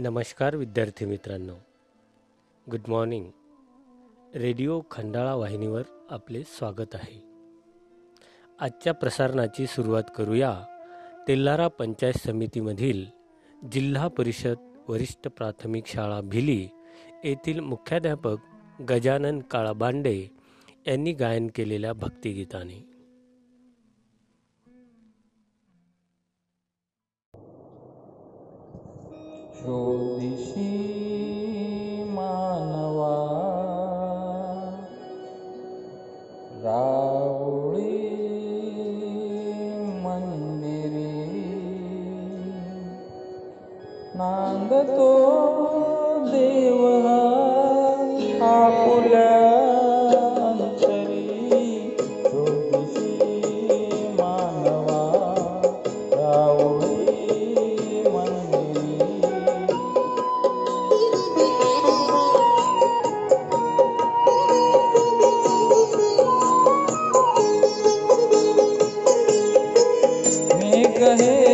नमस्कार विद्यार्थी मित्रांनो. गुड मॉर्निंग रेडिओ खंडाळा वाहिनीवर आपले स्वागत आहे. आजच्या प्रसारणाची सुरुवात करूया. तेल्हारा पंचायत समितीमधील जिल्हा परिषद वरिष्ठ प्राथमिक शाळा भिली येथील मुख्याध्यापक गजानन काळाबांडे यांनी गायन केलेल्या भक्तिगीताने. Condition. रहे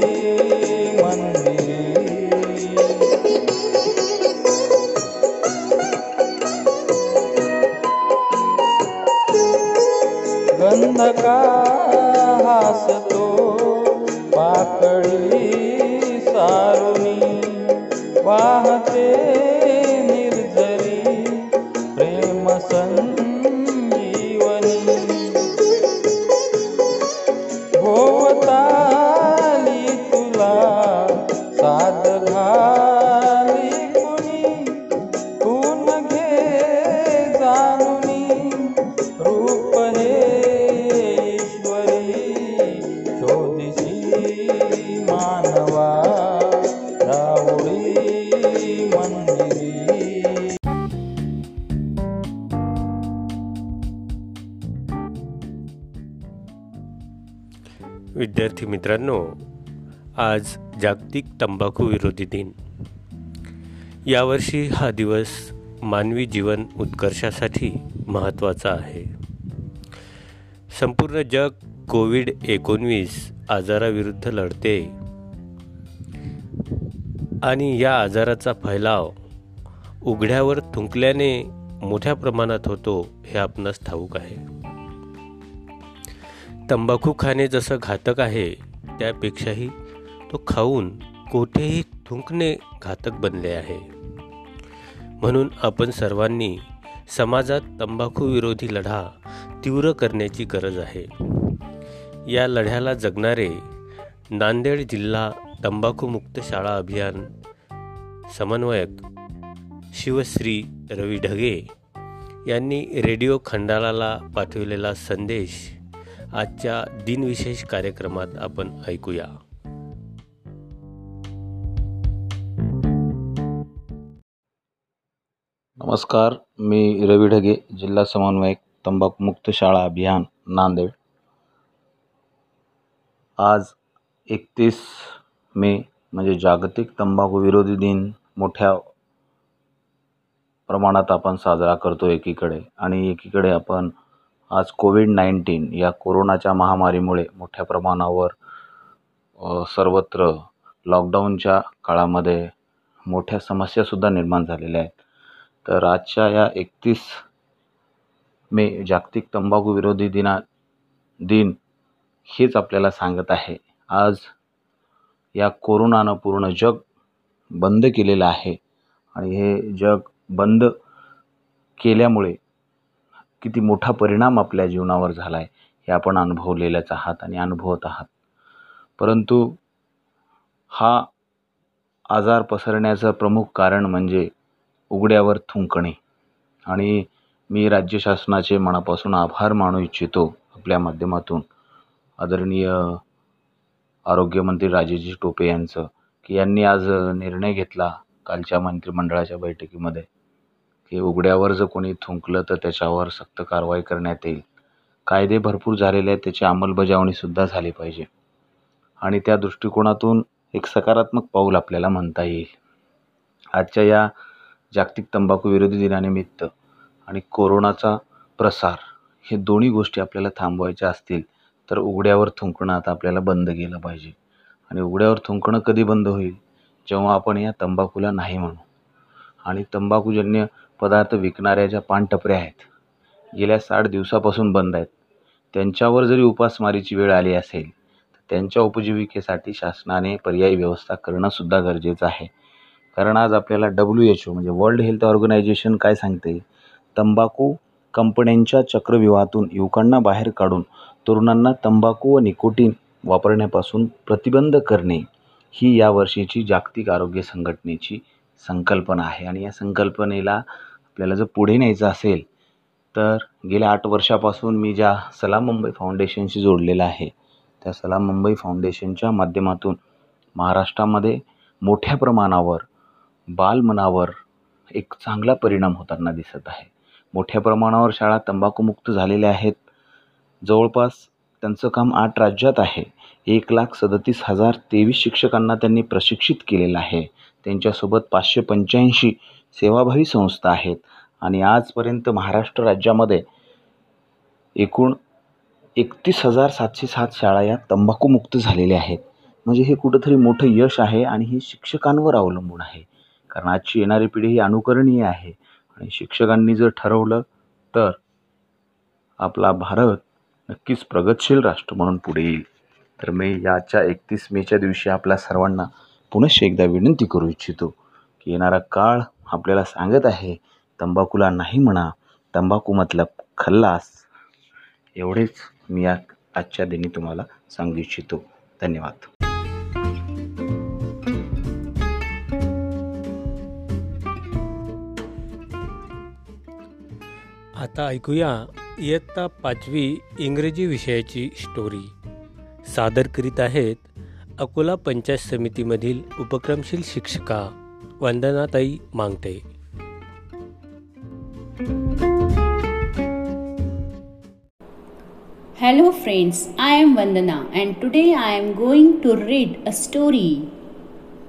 रामुळी मंदिरी विद्यार्थी मित्रांनो आज जागतिक तंबाखू विरोधी दिन. यावर्षी हा दिवस मानवी जीवन उत्कर्षासाठी महत्त्वाचा आहे. संपूर्ण जग कोविड एकोणवीस आजाराविरुद्ध लढते. आणि या आजाराचा फैलाव उघड्यावर थुंकल्याने मोठ्या प्रमाणात होतो हे आपणास ठाऊक आहे. तंबाखू खाणे जसं घातक आहे त्यापेक्षाही तो खाऊन कोठेही थुंकणे घातक बनले आहे. म्हणून आपण सर्वांनी समाजात तंबाखू विरोधी लढा तीव्र करण्याची गरज आहे. या लढ्याला जगणारे नांदेड जिल्हा तंबाखूमुक्त शाळा अभियान समन्वयक शिवश्री रवी ढगे यांनी रेडिओ खंडाळाला पाठविलेला संदेश आजच्या दिनविशेष कार्यक्रमात आपण ऐकूया. नमस्कार मी रवी ढगे जिल्हा समन्वयक तंबाखूमुक्त शाळा अभियान नांदेड. आज एकतीस मे म्हणजे जागतिक तंबाखू विरोधी दिन मोठ्या प्रमाणात आपण साजरा करतो एकीकडे. आणि एकीकडे आपण आज कोविड नाईन्टीन या कोरोनाच्या महामारीमुळे मोठ्या प्रमाणावर सर्वत्र लॉकडाऊनच्या काळामध्ये मोठ्या समस्यासुद्धा निर्माण झालेल्या आहेत. तर आजच्या या एकतीस मे जागतिक तंबाखू विरोधी दिना दिन हेच आपल्याला सांगत आहे. आज या कोरोनानं पूर्ण जग बंद केलेलं आहे. आणि हे जग बंद केल्यामुळे किती मोठा परिणाम आपल्या जीवनावर झाला आहे हे आपण अनुभवलेलंच आहात आणि अनुभवत आहात. परंतु हा आजार पसरण्याचं प्रमुख कारण म्हणजे उघड्यावर थुंकणे. आणि मी राज्य शासनाचे मनापासून आभार मानू इच्छितो आपल्या माध्यमातून. आदरणीय आरोग्यमंत्री राजेजी टोपे यांचं की यांनी आज निर्णय घेतला कालच्या मंत्रिमंडळाच्या बैठकीमध्ये. की उघड्यावर जर कोणी थुंकलं तर त्याच्यावर सक्त कारवाई करण्यात येईल. कायदे भरपूर झालेले आहेत त्याची अंमलबजावणीसुद्धा झाली पाहिजे. आणि त्या दृष्टिकोनातून एक सकारात्मक पाऊल आपल्याला म्हणता येईल. आजच्या या जागतिक तंबाखू विरोधी दिनानिमित्त आणि कोरोनाचा प्रसार हे दोन्ही गोष्टी आपल्याला थांबवायच्या असतील तर उघड्यावर थुंकणं आता आपल्याला बंद केलं पाहिजे. आणि उघड्यावर थुंकणं कधी बंद होईल? जेव्हा आपण या तंबाखूला नाही म्हणू. आणि तंबाखूजन्य पदार्थ विकणाऱ्या ज्या पानटपऱ्या आहेत गेल्या साठ दिवसापासून बंद आहेत. त्यांच्यावर जरी उपासमारीची वेळ आली असेल तर त्यांच्या उपजीविकेसाठी शासनाने पर्यायी व्यवस्था करणंसुद्धा गरजेचं आहे. कारण आज आपल्याला डब्ल्यू एच ओ म्हणजे वर्ल्ड हेल्थ ऑर्गनायझेशन काय सांगते? तंबाखू कंपन्यांच्या चक्रव्यूहातून युवकांना बाहेर काढून तरुणांना तंबाखू व निकोटीन वापरण्यापासून प्रतिबंध करणे ही या वर्षीची जागतिक आरोग्य संघटनेची संकल्पना आहे. आणि या संकल्पनेला आपल्याला जर पुढे न्यायचं असेल तर गेल्या आठ वर्षापासून मी ज्या सलाम मुंबई फाउंडेशनशी जोडलेला आहे त्या सलाम मुंबई फाउंडेशनच्या माध्यमातून महाराष्ट्रामध्ये मोठ्या प्रमाणावर बालमनावर एक चांगला परिणाम होताना दिसत आहे. मोठ्या प्रमाणावर शाळा तंबाखूमुक्त झालेल्या आहेत. जवळपास त्यांचं काम आठ राज्यात आहे. एक लाख सदतीस हजार तेवीस शिक्षकांना त्यांनी प्रशिक्षित केलेलं आहे. त्यांच्यासोबत पाचशे पंच्याऐंशी सेवाभावी संस्था आहेत. आणि आजपर्यंत महाराष्ट्र राज्यामध्ये एकूण एकतीस हजार सातशे सात शाळा या तंबाखूमुक्त झालेल्या आहेत. म्हणजे हे कुठंतरी मोठं यश आहे आणि हे शिक्षकांवर अवलंबून आहे. कारण आजची येणारी पिढी ही अनुकरणीय आहे. आणि शिक्षकांनी जर ठरवलं तर आपला भारत नक्कीच प्रगतशील राष्ट्र म्हणून पुढे येईल. तर मी याच्या एकतीस मेच्या दिवशी आपल्या सर्वांना पुनश्च एकदा विनंती करू इच्छितो की येणारा काळ आपल्याला सांगत आहे तंबाखूला नाही म्हणा तंबाखू मतलब खल्लास. एवढेच मी या आजच्या दिनी तुम्हाला सांगू इच्छितो. धन्यवाद. आता ऐकूया इयत्ता पाचवी इंग्रजी विषयाची स्टोरी सादर करीत आहेत अकोला पंचायत समितीमधील उपक्रमशील शिक्षिका वंदनाताई Mangate Hello friends, I am Vandana and today I am going to read a story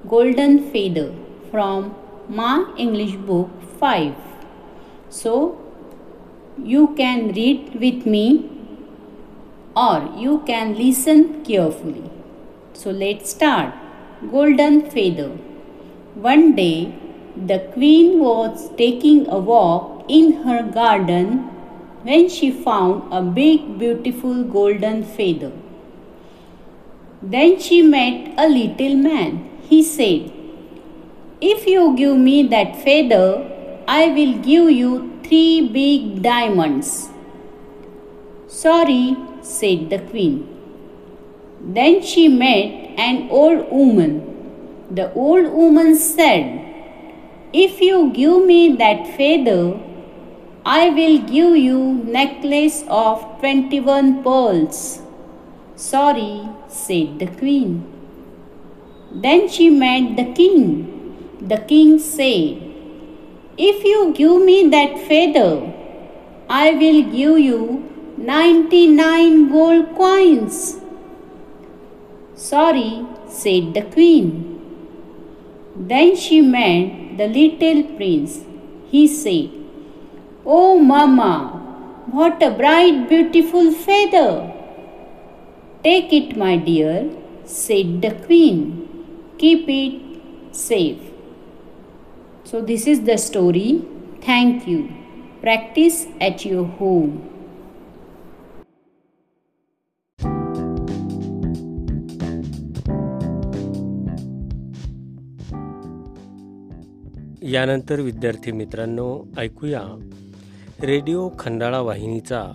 Golden Feather from my English book 5. So you can read with me or you can listen carefully. So let's start. Golden Feather. one day the queen was taking a walk in her garden when she found a big, beautiful golden feather. Then she met a little man. He said, If you give me that feather, I will give you three big diamonds. Sorry, said the queen. Then she met an old woman. The old woman said, If you give me that feather, I will give you necklace of 21 pearls. Sorry, said the queen. Then she met the king. The king said, If you give me that feather, I will give you 99 gold coins. Sorry, said the queen. Then she met the little prince. He said, Oh, Mamma, what a bright, beautiful feather! Take it, my dear, said the queen. Keep it safe. So, this is the story. Thank you. Practice at your home. यानंतर विद्यार्थी मित्रांनो ऐकूया. Radio Khandala वाहिनीचा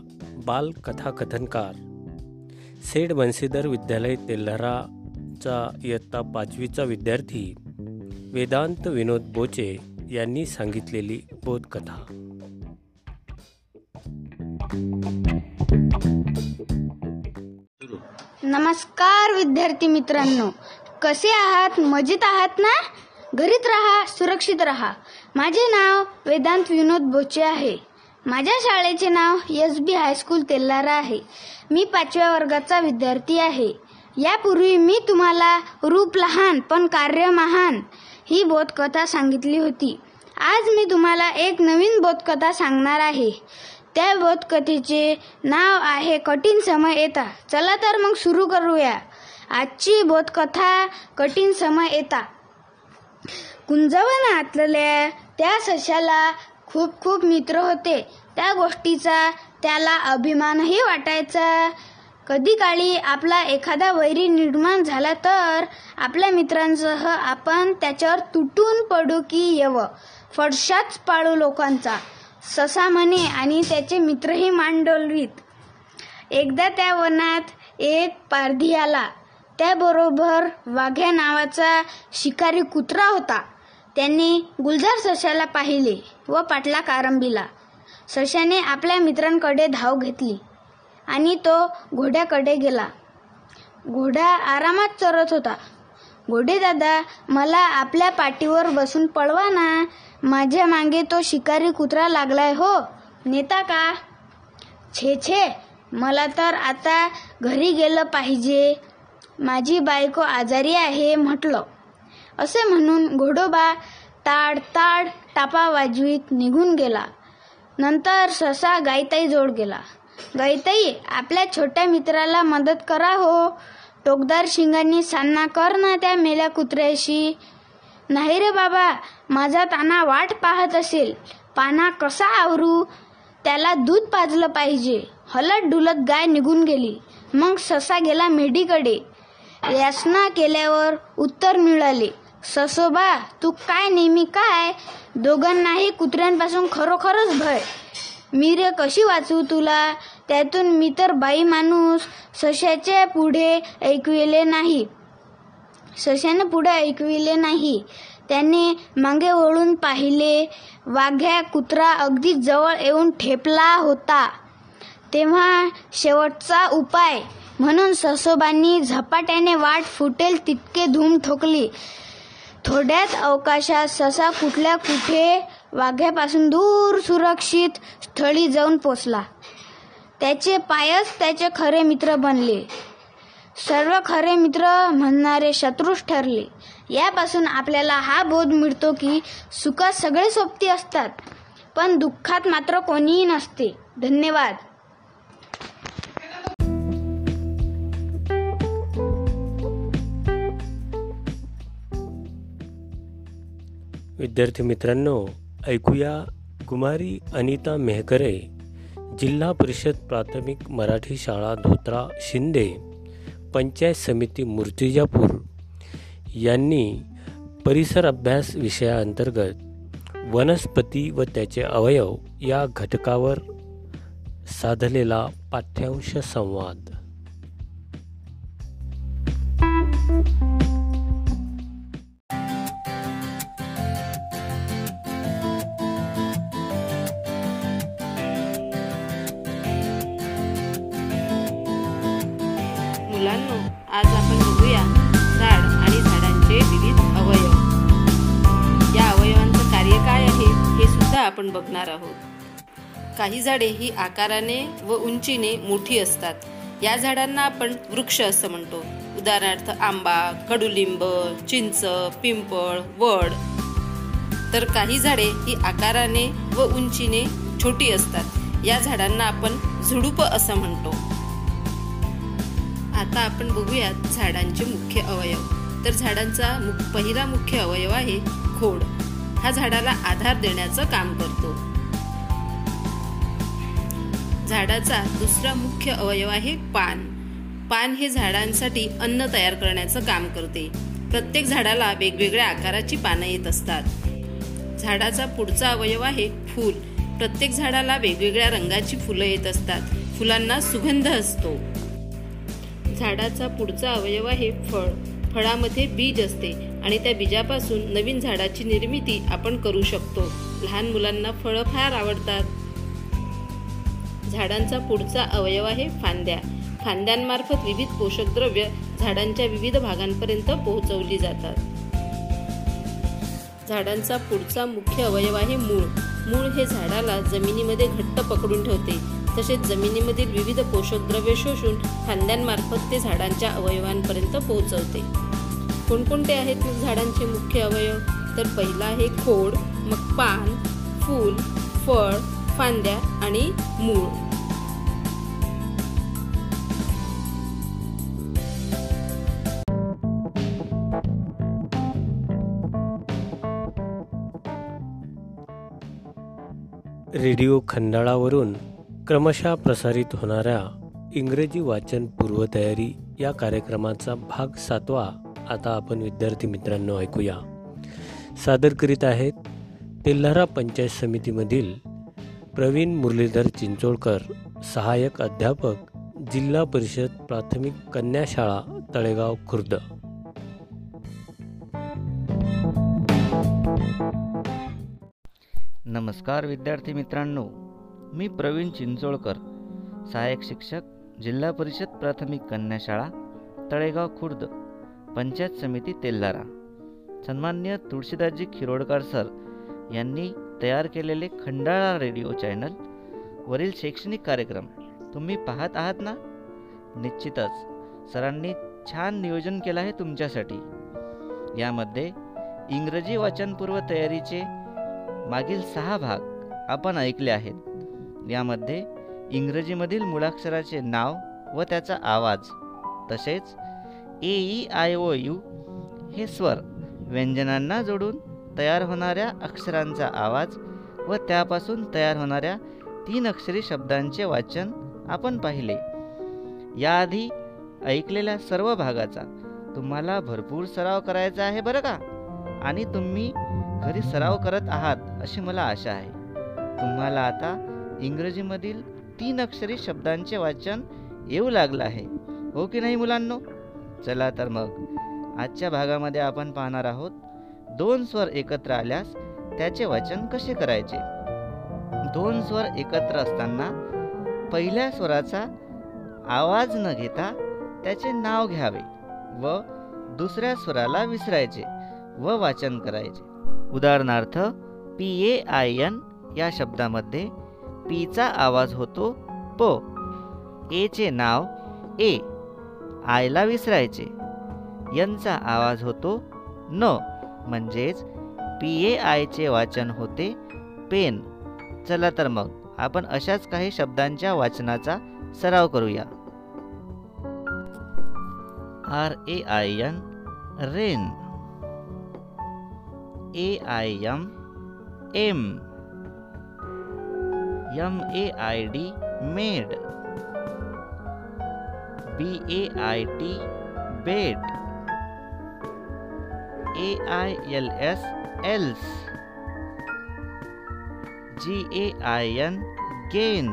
बाल कथाकथनकार सेठ बन्सीधर विद्यालय तेल्हराचा इयत्ता पाचवीचा विद्यार्थी वेदांत विनोद बोचे यांनी सांगितलेली बोधकथा. नमस्कार विद्यार्थी मित्रांनो. कसे आहात? मजेत आहात ना? घरीच राहा सुरक्षित राहा. माझे नाव वेदांत विनोद बोचे आहे. माझ्या शाळेचे नाव S B high school Tellara आहे. मी पाचव्या वर्गाचा विद्यार्थी आहे. यापूर्वी मी तुम्हाला रूप लहान पण कार्य महान ही बोधकथा सांगितली होती. आज मी तुम्हाला एक नवीन बोधकथा सांगणार आहे. त्या बोधकथेचे नाव आहे कठीण समय येता. चला तर मग सुरू करूया. आजची बोधकथा कठीण समय येता. कुंजवनातल्या त्या सशाला खूप खूप मित्र होते. त्या गोष्टीचा त्याला अभिमानही वाटायचा. कधी काळी आपला एखादा वैरी निर्माण झाला तर आपल्या मित्रांसह आपण त्याच्यावर तुटून पडू की येव फडशाच पाळू लोकांचा. ससा म्हणे आणि त्याचे मित्रही मांडोलवीत. एकदा त्या वनात एक पारधी आला. त्याबरोबर वाघ्या नावाचा शिकारी कुत्रा होता. त्यांनी गुलजार सशाला पाहिले व पाटला कारंबीला. सशाने आपल्या मित्रांकडे धाव घेतली आणि तो घोड्याकडे गेला. घोडा आरामात चरत होता. घोडे दादा मला आपल्या पाठीवर बसून पळवा ना. माझ्या मागे तो शिकारी कुत्रा लागलाय हो. नेता का? छे छे. मला तर आता घरी गेलं पाहिजे. माझी बायको आजारी आहे म्हटलं. असे म्हणून घोडोबा ताड ताड टापा वाजवीत निघून गेला. नंतर ससा गायताई जोड गेला. गायताई आपल्या छोट्या मित्राला मदत करा हो. टोकदार शिंगांनी सान्ना कर ना त्या मेल्या कुत्र्याशी. नाही रे बाबा माझा ताना वाट पाहत असेल. पाना कसा आवरू? त्याला दूध पाजलं पाहिजे. हलत डुलत गाय निघून गेली. मग ससा गेला मेढीकडे. याचना केल्यावर उत्तर मिळाले. ससोबा तू काय नेहमी काय? दोघांनाही कुत्र्यांपासून खरोखरच भय. मी रे कशी वाचू तुला? त्यातून मी तर बाई माणूस. सशाच्या पुढे ऐकविले नाही. सशाने पुढे ऐकविले नाही. त्याने मागे वळून पाहिले. वाघ्या कुत्रा अगदी जवळ येऊन ठेपला होता. तेव्हा शेवटचा उपाय म्हणून ससोबांनी झपाट्याने वाट फुटेल तितके धूम ठोकली. थोड्याच अवकाशात ससा कुठल्या कुठे वाघ्यापासून दूर सुरक्षित स्थळी जाऊन पोचला. त्याचे पायच त्याचे खरे मित्र बनले. सर्व खरे मित्र म्हणणारे शत्रूच ठरले. यापासून आपल्याला हा बोध मिळतो की सुखात सगळे सोबती असतात पण दुःखात मात्र कोणीही नसते. धन्यवाद. विद्यार्थी मित्रांनो ऐकूया कुमारी अनिता मेहकरे जिल्हा परिषद प्राथमिक मराठी शाळा धोत्रा शिंदे पंचायत समिती मूर्तिजापूर यांनी परिसर अभ्यास विषयाअंतर्गत वनस्पती व त्याचे अवयव या घटकावर साधलेला पाठ्यांश संवाद. बघणार आहोत. काही झाडे ही आकाराने व उंचीने मोठी असतात. या झाडांना आपण वृक्ष असं म्हणतो. उदाहरणार्थ आंबा कडुलिंब चिंच पिंपळ वड. तर काही झाडे ही आकाराने व उंचीने छोटी असतात. या झाडांना आपण झुडूप असं म्हणतो. आता आपण बघूयात झाडांचे मुख्य अवयव. तर झाडांचा पहिला मुख्य अवयव आहे खोड. हा झाडाला आधार देण्याचं काम करतो. झाडाचा दुसरा मुख्य अवयव आहे पान. पान हे झाडांसाठी अन्न तयार करण्याचं काम करते. प्रत्येक झाडाला वेगवेगळ्या आकाराची पानं येत असतात. झाडाचा पुढचा अवयव आहे फूल. प्रत्येक झाडाला वेगवेगळ्या रंगाची फुलं येत असतात. फुलांना सुगंध असतो. झाडाचा पुढचा अवयव आहे फळ. फळामध्ये बीज असते. आणि त्या बीजापासून नवीन झाडाची निर्मिती आपण करू शकतो. लहान मुलांना फळं फार आवडतात. झाडांचा पुढचा अवयव आहे फांद्या. फांद्यांमार्फत विविध पोषक द्रव्य झाडांच्या विविध भागांपर्यंत पोहोचवली जातात. झाडांचा पुढचा मुख्य अवयव आहे मूळ. मूळ हे झाडाला जमिनीमध्ये घट्ट पकडून ठेवते. तसेच जमिनीमधील विविध पोषकद्रव्ये शोषून फांद्यांमार्फत ते झाडांच्या अवयवांपर्यंत पोहोचवते. कोणकोणते आहेत झाडांचे मुख्य अवयव? तर पहिला आहे खोड मग पान फूल फळ फांद्या आणि मूळ. रेडिओ खंडाळावरून क्रमशः प्रसारित होणाऱ्या इंग्रजी वाचन पूर्वतयारी या कार्यक्रमाचा भाग सातवा आता आपण विद्यार्थी मित्रांनो ऐकूया. सादर करीत आहेत तेल्हारा पंचायत समितीमधील प्रवीण मुरलीधर चिंचोळकर सहाय्यक अध्यापक जिल्हा परिषद प्राथमिक कन्या शाळा तळेगाव खुर्द. नमस्कार विद्यार्थी मित्रांनो मी प्रवीण चिंचोळकर सहाय्यक शिक्षक जिल्हा परिषद प्राथमिक कन्या शाळा तळेगाव खुर्द. पंचायत समिती तेल्हारा. सन्मान्य तुळशीदासजी खिरोडकर सर यांनी तयार केलेले खंडाळा रेडिओ चॅनल वरील शैक्षणिक कार्यक्रम तुम्ही पाहत आहात ना? निश्चितच. सरांनी छान नियोजन केलं आहे तुमच्यासाठी. यामध्ये इंग्रजी वाचनपूर्व तयारीचे मागील सहा भाग आपण ऐकले आहेत. यामध्ये इंग्रजीमधील मुळाक्षराचे नाव व त्याचा आवाज तसेच A E I O U हे स्वर व्यंजनांना जोडून तयार होणाऱ्या अक्षरांचा आवाज व त्यापासून तयार होणाऱ्या तीन अक्षरी शब्दांचे वाचन आपण पाहिले. याआधी ऐकलेल्या सर्व भागाचा तुम्हाला भरपूर सराव करायचा आहे बरं का? आणि तुम्ही घरी सराव करत आहात अशी मला आशा आहे. तुम्हाला आता इंग्रजीमधील तीन अक्षरी शब्दांचे वाचन येऊ लागलं आहे. हो की नाही मुलांनो? चला तर मग. आजच्या भागामध्ये आपण पाहणार आहोत दोन स्वर एकत्र आल्यास त्याचे वाचन कसे करायचे? दोन स्वर एकत्र असताना पहिल्या स्वराचा आवाज न घेता त्याचे नाव घ्यावे व दुसऱ्या स्वराला विसरायचे व वाचन करायचे. उदाहरणार्थ पी ए आय एन या शब्दामध्ये पीचा आवाज होतो प. एचे नाव ए. आयला विसरायचे. यांचा आवाज होतो न म्हणजेच पी ए आयचे वाचन होते पेन. चला तर मग आपण अशाच काही शब्दांच्या वाचनाचा सराव करूया. R A I N rain. A I M aim. M A I D maid. B A I T bait A I L S ails G A I N gain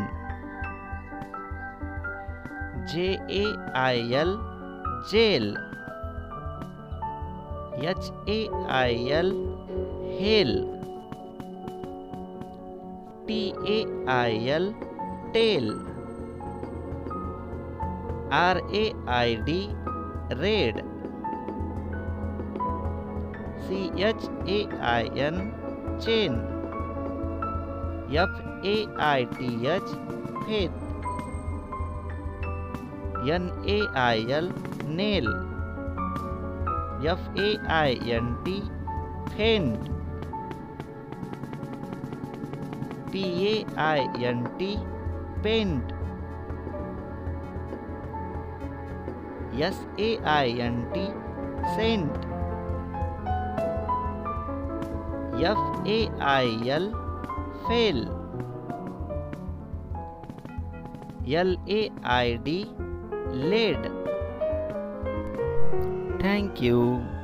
J A I L jail H A I L hail T A I L tail R A I D raid C H A I N chain F A I T H faith N A I L nail F A I N T faint P A I N T paint S A I N T, Saint. F A I L, fail. L A I D, laid. Thank you.